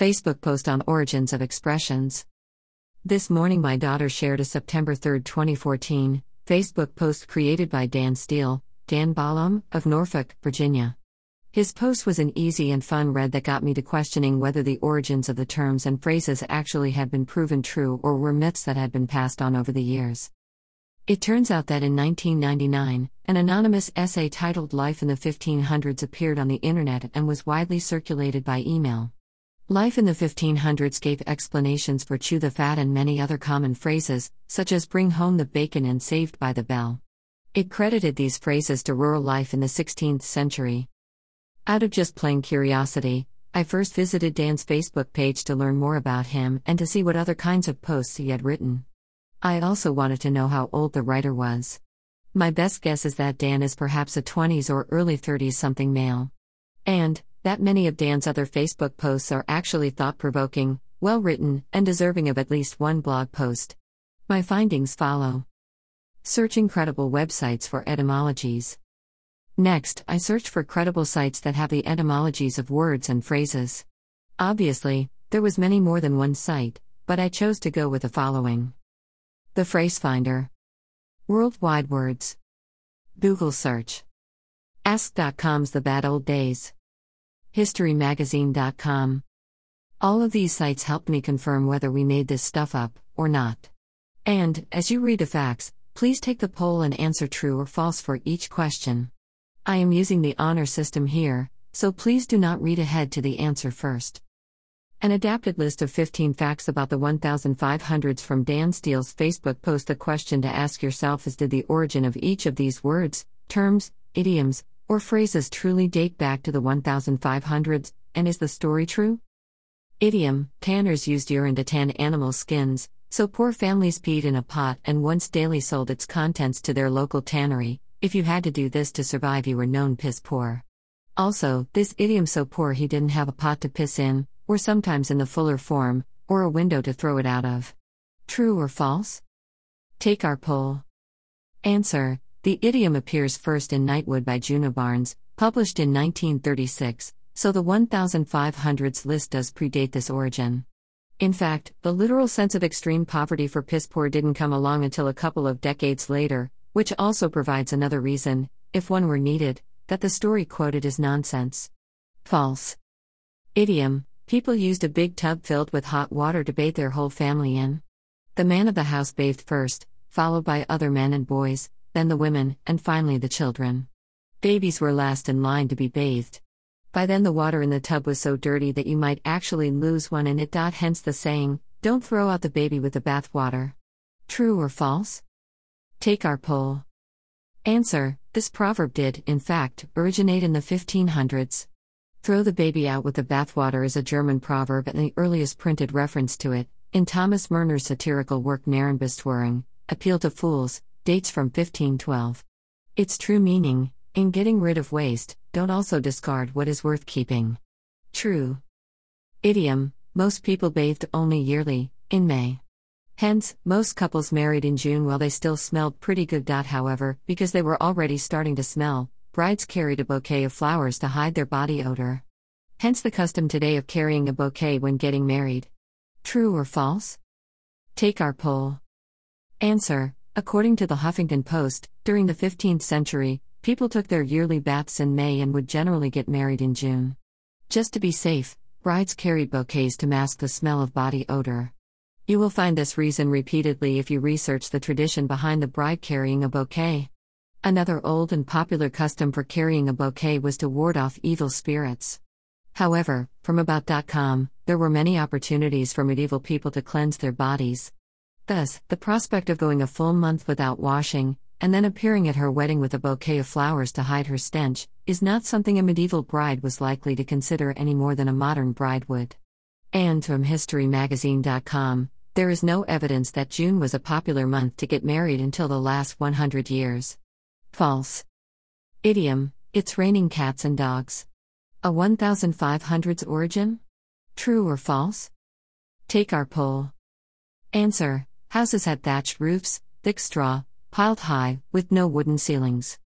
Facebook post on origins of expressions. This morning, my daughter shared a September 3, 2014, Facebook post created by Dan Steele, Dan Ballum, of Norfolk, Virginia. His post was an easy and fun read that got me to questioning whether the origins of the terms and phrases actually had been proven true or were myths that had been passed on over the years. It turns out that in 1999, an anonymous essay titled Life in the 1500s appeared on the internet and was widely circulated by email. Life in the 1500s gave explanations for chew the fat and many other common phrases, such as bring home the bacon and saved by the bell. It credited these phrases to rural life in the 16th century. Out of just plain curiosity, I first visited Dan's Facebook page to learn more about him and to see what other kinds of posts he had written. I also wanted to know how old the writer was. My best guess is that Dan is perhaps a 20s or early 30s something male. And, that many of Dan's other Facebook posts are actually thought provoking, well written, and deserving of at least one blog post. My findings follow. Searching credible websites for etymologies. Next, I searched for credible sites that have the etymologies of words and phrases. Obviously, there was many more than one site, but I chose to go with the following. The Phrase Finder. Worldwide Words. Google Search. Ask.com's The Bad Old Days. HistoryMagazine.com. All of these sites helped me confirm whether we made this stuff up, or not. And, as you read the facts, please take the poll and answer true or false for each question. I am using the honor system here, so please do not read ahead to the answer first. An adapted list of 15 facts about the 1500s from Dan Steele's Facebook post. The question to ask yourself is Did the origin of each of these words, terms, idioms, or phrases truly date back to the 1500s, and is the story true? Idiom Tanners used urine to tan animal skins, so poor families peed in a pot and once daily sold its contents to their local tannery, if you had to do this to survive, you were known piss poor. Also, this idiom so poor he didn't have a pot to piss in, or sometimes in the fuller form, or a window to throw it out of. True or false? Take our poll. Answer The idiom appears first in Nightwood by Djuna Barnes, published in 1936, so the 1500s list does predate this origin. In fact, the literal sense of extreme poverty for piss poor didn't come along until a couple of decades later, which also provides another reason, if one were needed, that the story quoted is nonsense. False. Idiom People used a big tub filled with hot water to bathe their whole family in. The man of the house bathed first, followed by other men and boys, then the women, and finally the children. Babies were last in line to be bathed. By then, the water in the tub was so dirty that you might actually lose one in it. Hence the saying, don't throw out the baby with the bath water. True or false? Take our poll. Answer This proverb did, in fact, originate in the 1500s. Throw the baby out with the bathwater is a German proverb and the earliest printed reference to it, in Thomas Murner's satirical work Narrenbeschwörung, Appeal to Fools, dates from 1512. Its true meaning, in getting rid of waste, don't also discard what is worth keeping. True. Idiom Most people bathed only yearly, in May. Hence, most couples married in June while they still smelled pretty good. However, because they were already starting to smell, brides carried a bouquet of flowers to hide their body odor. Hence the custom today of carrying a bouquet when getting married. True or false? Take our poll. Answer According to the Huffington Post, during the 15th century, people took their yearly baths in May and would generally get married in June. Just to be safe, brides carried bouquets to mask the smell of body odor. You will find this reason repeatedly if you research the tradition behind the bride carrying a bouquet. Another old and popular custom for carrying a bouquet was to ward off evil spirits. However, from About.com, there were many opportunities for medieval people to cleanse their bodies. Thus, the prospect of going a full month without washing, and then appearing at her wedding with a bouquet of flowers to hide her stench, is not something a medieval bride was likely to consider any more than a modern bride would. And from HistoryMagazine.com, there is no evidence that June was a popular month to get married until the last 100 years. False. Idiom It's raining cats and dogs. A 1500s origin? True or false? Take our poll. Answer Houses had thatched roofs, thick straw, piled high, with no wooden ceilings.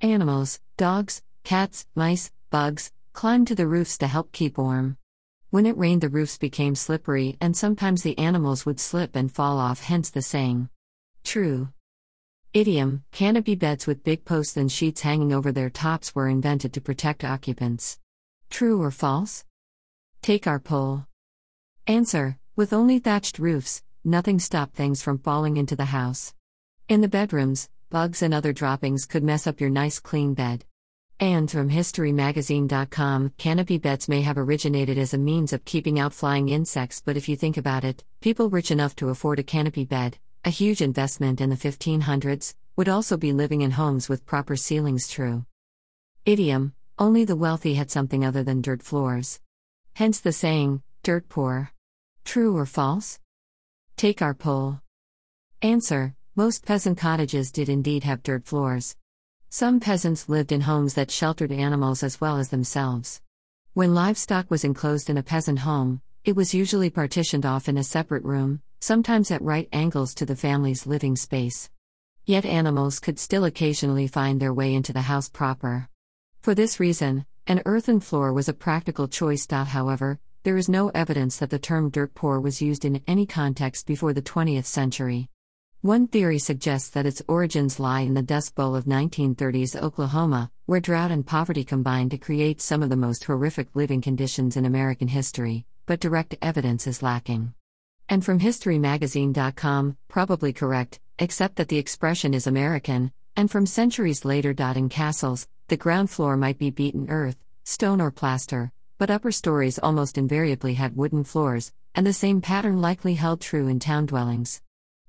Animals, dogs, cats, mice, bugs, climbed to the roofs to help keep warm. When it rained, the roofs became slippery, and sometimes the animals would slip and fall off, hence the saying. True. Idiom Canopy beds with big posts and sheets hanging over their tops were invented to protect occupants. True or false? Take our poll. Answer With only thatched roofs, nothing stopped things from falling into the house. In the bedrooms, bugs and other droppings could mess up your nice clean bed. And from HistoryMagazine.com, canopy beds may have originated as a means of keeping out flying insects, but if you think about it, people rich enough to afford a canopy bed, a huge investment in the 1500s, would also be living in homes with proper ceilings. True. Idiom Only the wealthy had something other than dirt floors. Hence the saying, dirt poor. True or false? Take our poll. Answer Most peasant cottages did indeed have dirt floors. Some peasants lived in homes that sheltered animals as well as themselves. When livestock was enclosed in a peasant home, it was usually partitioned off in a separate room, sometimes at right angles to the family's living space. Yet animals could still occasionally find their way into the house proper. For this reason, an earthen floor was a practical choice. However, there is no evidence that the term dirt poor was used in any context before the 20th century. One theory suggests that its origins lie in the Dust Bowl of 1930s Oklahoma, where drought and poverty combined to create some of the most horrific living conditions in American history, but direct evidence is lacking. And from HistoryMagazine.com, probably correct, except that the expression is American, and from centuries later. In castles, the ground floor might be beaten earth, stone, or plaster, but upper stories almost invariably had wooden floors, and the same pattern likely held true in town dwellings.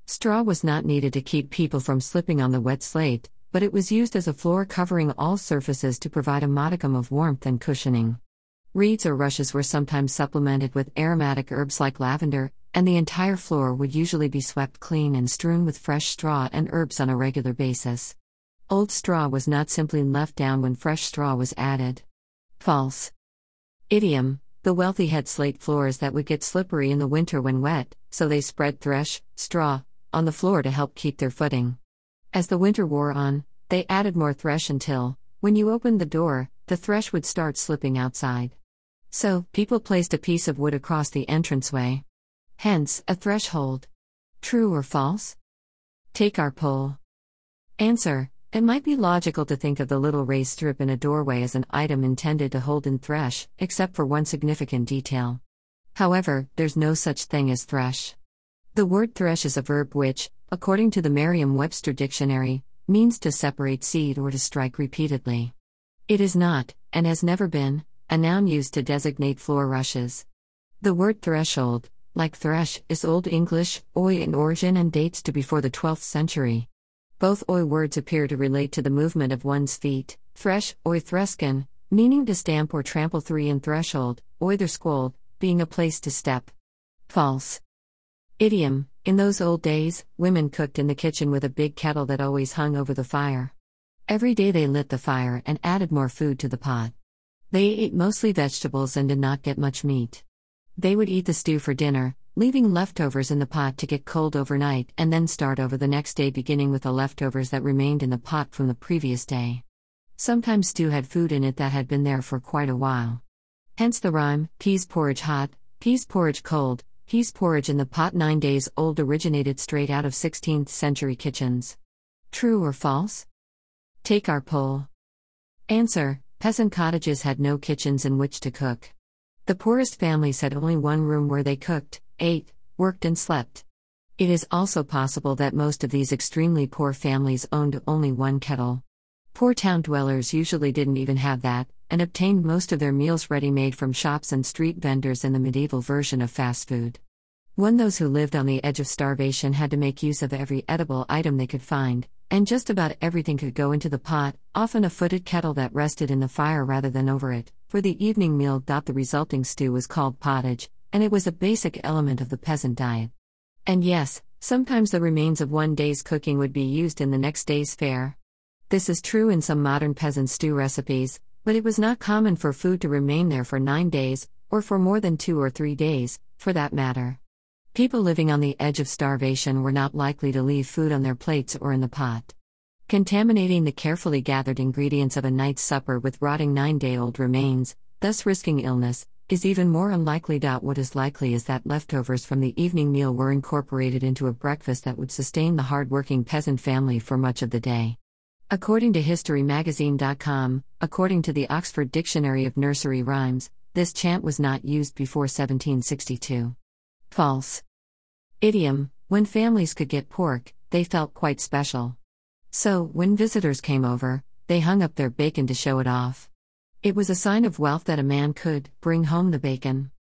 Straw was not needed to keep people from slipping on the wet slate, but it was used as a floor covering all surfaces to provide a modicum of warmth and cushioning. Reeds or rushes were sometimes supplemented with aromatic herbs like lavender, and the entire floor would usually be swept clean and strewn with fresh straw and herbs on a regular basis. Old straw was not simply left down when fresh straw was added. False. Idiom The wealthy had slate floors that would get slippery in the winter when wet, so they spread thresh, straw, on the floor to help keep their footing. As the winter wore on, they added more thresh until, when you opened the door, the thresh would start slipping outside. So, people placed a piece of wood across the entranceway. Hence, a threshold. True or false? Take our poll. Answer It might be logical to think of the little raised strip in a doorway as an item intended to hold in thresh, except for one significant detail. However, there's no such thing as thresh. The word thresh is a verb which, according to the Merriam Webster Dictionary, means to separate seed or to strike repeatedly. It is not, and has never been, a noun used to designate floor rushes. The word threshold, like thresh, is Old English, oi in origin and dates to before the 12th century. Both oi words appear to relate to the movement of one's feet, thresh, oi thresken, meaning to stamp or trample three in threshold, oi the being a place to step. False. Idiom In those old days, women cooked in the kitchen with a big kettle that always hung over the fire. Every day they lit the fire and added more food to the pot. They ate mostly vegetables and did not get much meat. They would eat the stew for dinner, leaving leftovers in the pot to get cold overnight and then start over the next day, beginning with the leftovers that remained in the pot from the previous day. Sometimes stew had food in it that had been there for quite a while. Hence the rhyme peas porridge hot, peas porridge cold, peas porridge in the pot nine days old originated straight out of 16th century kitchens. True or false? Take our poll. Answer Peasant cottages had no kitchens in which to cook. The poorest families had only one room where they cooked, ate, worked, and slept. It is also possible that most of these extremely poor families owned only one kettle. Poor town dwellers usually didn't even have that, and obtained most of their meals ready made from shops and street vendors in the medieval version of fast food. When those who lived on the edge of starvation had to make use of every edible item they could find, and just about everything could go into the pot, often a footed kettle that rested in the fire rather than over it. For the evening meal, the resulting stew was called pottage, and it was a basic element of the peasant diet. And yes, sometimes the remains of one day's cooking would be used in the next day's fare. This is true in some modern peasant stew recipes, but it was not common for food to remain there for nine days, or for more than two or three days, for that matter. People living on the edge of starvation were not likely to leave food on their plates or in the pot. Contaminating the carefully gathered ingredients of a night's supper with rotting nine day old remains, thus risking illness, is even more unlikely. What is likely is that leftovers from the evening meal were incorporated into a breakfast that would sustain the hard-working peasant family for much of the day. According to HistoryMagazine.com, according to the Oxford Dictionary of Nursery Rhymes, this chant was not used before 1762. False. Idiom When families could get pork, they felt quite special. So, when visitors came over, they hung up their bacon to show it off. It was a sign of wealth that a man could bring home the bacon.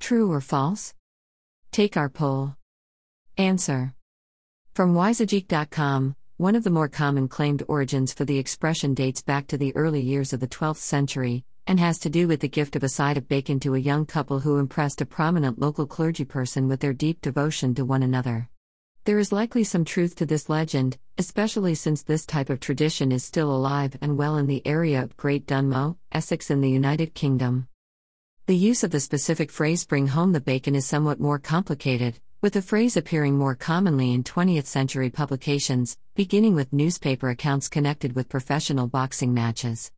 True or false? Take our poll. Answer. From Wisegeek.com, one of the more common claimed origins for the expression dates back to the early years of the 12th century, and has to do with the gift of a side of bacon to a young couple who impressed a prominent local clergyperson with their deep devotion to one another. There is likely some truth to this legend, especially since this type of tradition is still alive and well in the area of Great Dunmow, Essex, in the United Kingdom. The use of the specific phrase bring home the bacon is somewhat more complicated, with the phrase appearing more commonly in 20th century publications, beginning with newspaper accounts connected with professional boxing matches.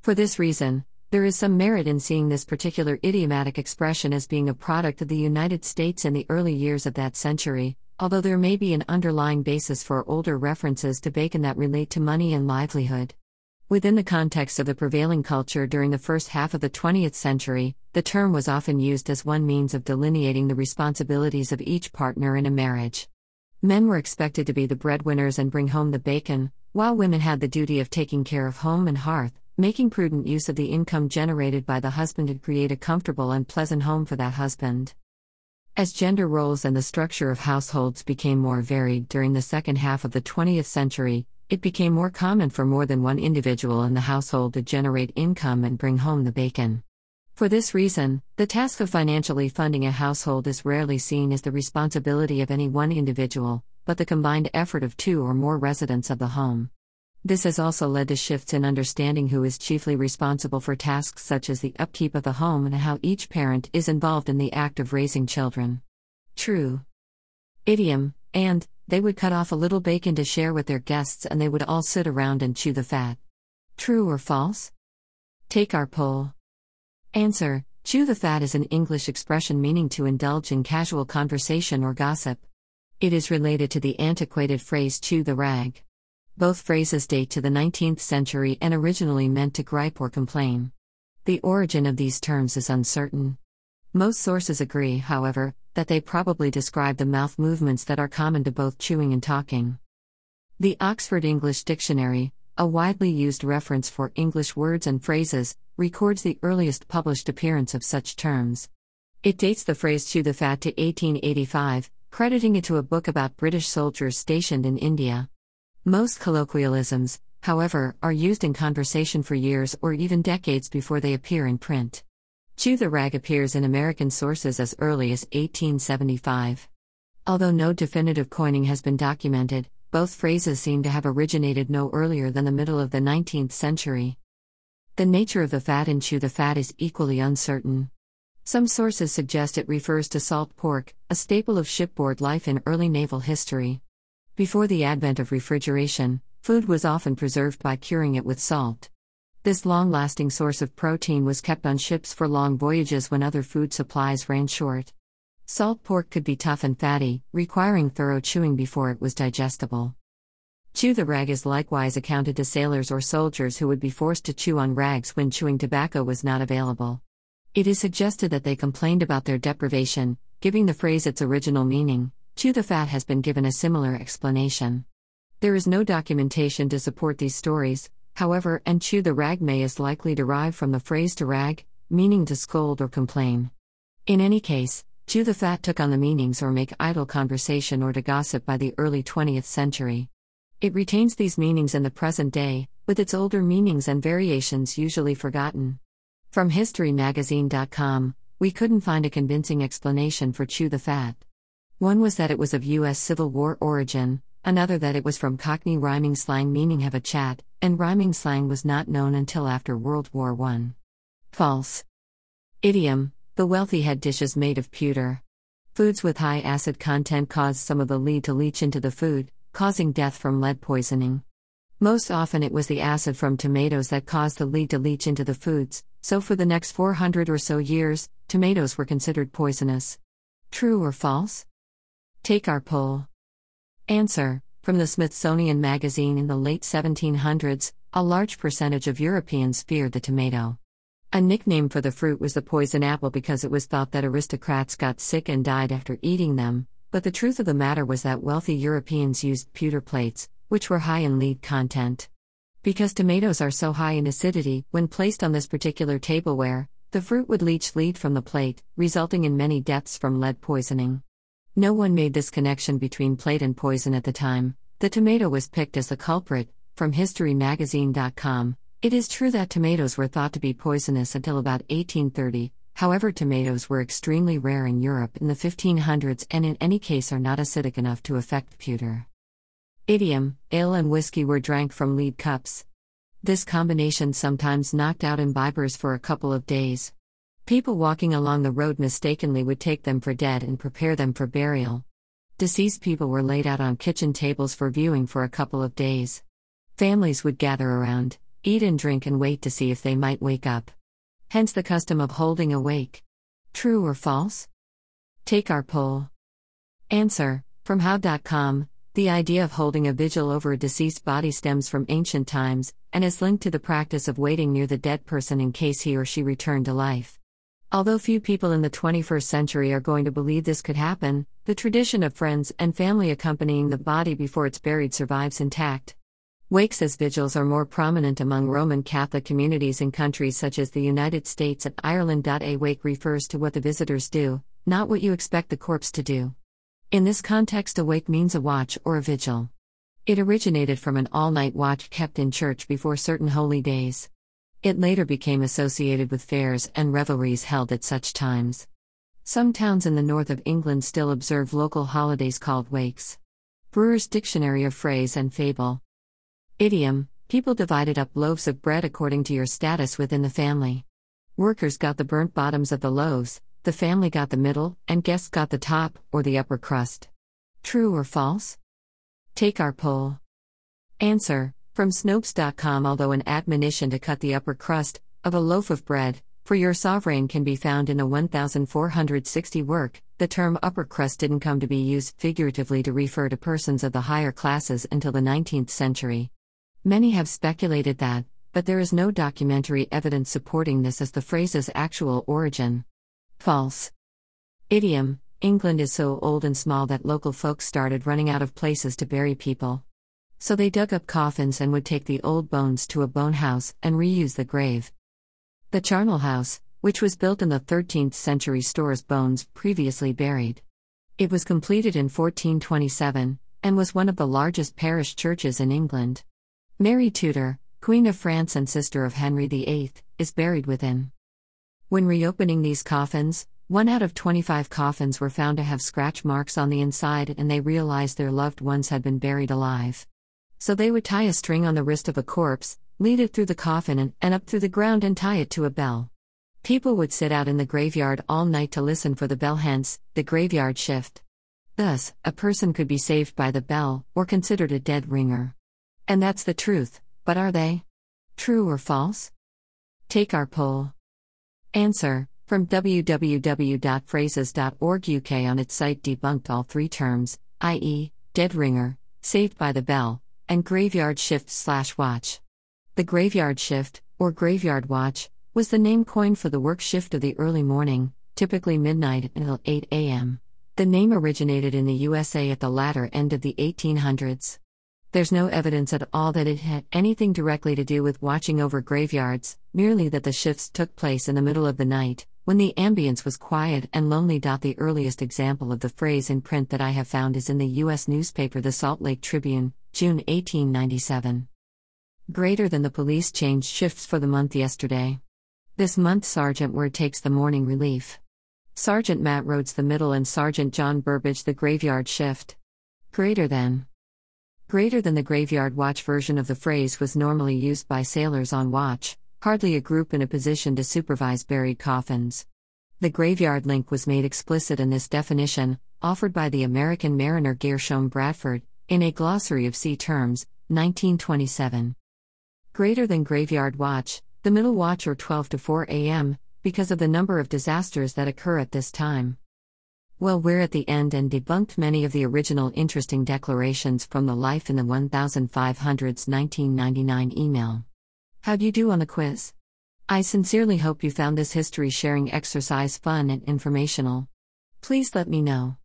For this reason, there is some merit in seeing this particular idiomatic expression as being a product of the United States in the early years of that century, although there may be an underlying basis for older references to bacon that relate to money and livelihood. Within the context of the prevailing culture during the first half of the 20th century, the term was often used as one means of delineating the responsibilities of each partner in a marriage. Men were expected to be the breadwinners and bring home the bacon, while women had the duty of taking care of home and hearth, making prudent use of the income generated by the husband to create a comfortable and pleasant home for that husband. As gender roles and the structure of households became more varied during the second half of the 20th century, it became more common for more than one individual in the household to generate income and bring home the bacon. For this reason, the task of financially funding a household is rarely seen as the responsibility of any one individual, but the combined effort of two or more residents of the home. This has also led to shifts in understanding who is chiefly responsible for tasks such as the upkeep of the home and how each parent is involved in the act of raising children. True. Idiom, and, they would cut off a little bacon to share with their guests and they would all sit around and chew the fat. True or false? Take our poll. Answer Chew the fat is an English expression meaning to indulge in casual conversation or gossip. It is related to the antiquated phrase chew the rag. Both phrases date to the 19th century and originally meant to gripe or complain. The origin of these terms is uncertain. Most sources agree, however, that they probably describe the mouth movements that are common to both chewing and talking. The Oxford English Dictionary, a widely used reference for English words and phrases, records the earliest published appearance of such terms. It dates the phrase chew the fat to 1885, crediting it to a book about British soldiers stationed in India. Most colloquialisms, however, are used in conversation for years or even decades before they appear in print. Chew the rag appears in American sources as early as 1875. Although no definitive coining has been documented, both phrases seem to have originated no earlier than the middle of the 19th century. The nature of the fat in chew the fat is equally uncertain. Some sources suggest it refers to salt pork, a staple of shipboard life in early naval history. Before the advent of refrigeration, food was often preserved by curing it with salt. This long lasting source of protein was kept on ships for long voyages when other food supplies ran short. Salt pork could be tough and fatty, requiring thorough chewing before it was digestible. Chew the rag is likewise accounted to sailors or soldiers who would be forced to chew on rags when chewing tobacco was not available. It is suggested that they complained about their deprivation, giving the phrase its original meaning. Chew the Fat has been given a similar explanation. There is no documentation to support these stories, however, and chew the rag may is likely derived from the phrase to rag, meaning to scold or complain. In any case, chew the fat took on the meanings or make idle conversation or to gossip by the early 20th century. It retains these meanings in the present day, with its older meanings and variations usually forgotten. From HistoryMagazine.com, we couldn't find a convincing explanation for chew the fat. One was that it was of U.S. Civil War origin, another that it was from Cockney rhyming slang meaning have a chat, and rhyming slang was not known until after World War I. False. Idiom The wealthy had dishes made of pewter. Foods with high acid content caused some of the lead to leach into the food, causing death from lead poisoning. Most often it was the acid from tomatoes that caused the lead to leach into the foods, so for the next 400 or so years, tomatoes were considered poisonous. True or false? Take our poll. Answer From the Smithsonian Magazine in the late 1700s, a large percentage of Europeans feared the tomato. A nickname for the fruit was the poison apple because it was thought that aristocrats got sick and died after eating them, but the truth of the matter was that wealthy Europeans used pewter plates, which were high in lead content. Because tomatoes are so high in acidity, when placed on this particular tableware, the fruit would leach lead from the plate, resulting in many deaths from lead poisoning. No one made this connection between plate and poison at the time. The tomato was picked as the culprit, from HistoryMagazine.com. It is true that tomatoes were thought to be poisonous until about 1830, however, tomatoes were extremely rare in Europe in the 1500s and in any case are not acidic enough to affect pewter. Idiom Ale and whiskey were drank from lead cups. This combination sometimes knocked out imbibers for a couple of days. People walking along the road mistakenly would take them for dead and prepare them for burial. Deceased people were laid out on kitchen tables for viewing for a couple of days. Families would gather around, eat and drink, and wait to see if they might wake up. Hence the custom of holding a wake. True or false? Take our poll. Answer From How.com the idea of holding a vigil over a deceased body stems from ancient times, and is linked to the practice of waiting near the dead person in case he or she returned to life. Although few people in the 21st century are going to believe this could happen, the tradition of friends and family accompanying the body before it's buried survives intact. Wakes as vigils are more prominent among Roman Catholic communities in countries such as the United States and Ireland. A wake refers to what the visitors do, not what you expect the corpse to do. In this context, a wake means a watch or a vigil. It originated from an all night watch kept in church before certain holy days. It later became associated with fairs and revelries held at such times. Some towns in the north of England still observe local holidays called wakes. Brewer's Dictionary of Phrase and Fable. Idiom People divided up loaves of bread according to your status within the family. Workers got the burnt bottoms of the loaves, the family got the middle, and guests got the top, or the upper crust. True or false? Take our poll. Answer From Snopes.com Although an admonition to cut the upper crust of a loaf of bread for your sovereign can be found in a 1460 work, the term upper crust didn't come to be used figuratively to refer to persons of the higher classes until the 19th century. Many have speculated that, but there is no documentary evidence supporting this as the phrase's actual origin. False. Idiom England is so old and small that local folks started running out of places to bury people. So they dug up coffins and would take the old bones to a bone house and reuse the grave. The charnel house, which was built in the 13th century, stores bones previously buried. It was completed in 1427 and was one of the largest parish churches in England. Mary Tudor, Queen of France and sister of Henry VIII, is buried within. When reopening these coffins, one out of 25 coffins were found to have scratch marks on the inside and they realized their loved ones had been buried alive. So they would tie a string on the wrist of a corpse, lead it through the coffin and, and up through the ground and tie it to a bell. People would sit out in the graveyard all night to listen for the bell, hence, the graveyard shift. Thus, a person could be saved by the bell, or considered a dead ringer. And that's the truth, but are they? True or false? Take our poll. Answer from www.phrases.org UK on its site debunked all three terms, i.e., dead ringer, saved by the bell, and graveyard shift slash watch. The graveyard shift, or graveyard watch, was the name coined for the work shift of the early morning, typically midnight until 8 a.m. The name originated in the USA at the latter end of the 1800s. There's no evidence at all that it had anything directly to do with watching over graveyards, merely that the shifts took place in the middle of the night, when the ambience was quiet and lonely. The earliest example of the phrase in print that I have found is in the U.S. newspaper The Salt Lake Tribune, June 1897. Greater than the police changed shifts for the month yesterday. This month, Sergeant Word takes the morning relief. Sergeant Matt Rhodes the middle, and Sergeant John Burbage the graveyard shift. Greater than. Greater than the graveyard watch version of the phrase was normally used by sailors on watch, hardly a group in a position to supervise buried coffins. The graveyard link was made explicit in this definition, offered by the American mariner Gershom Bradford, in a glossary of sea terms, 1927. Greater than graveyard watch, the middle watch or 12 to 4 a.m., because of the number of disasters that occur at this time. Well, we're at the end and debunked many of the original interesting declarations from the Life in the 1500s 1999 email. How'd you do on the quiz? I sincerely hope you found this history sharing exercise fun and informational. Please let me know.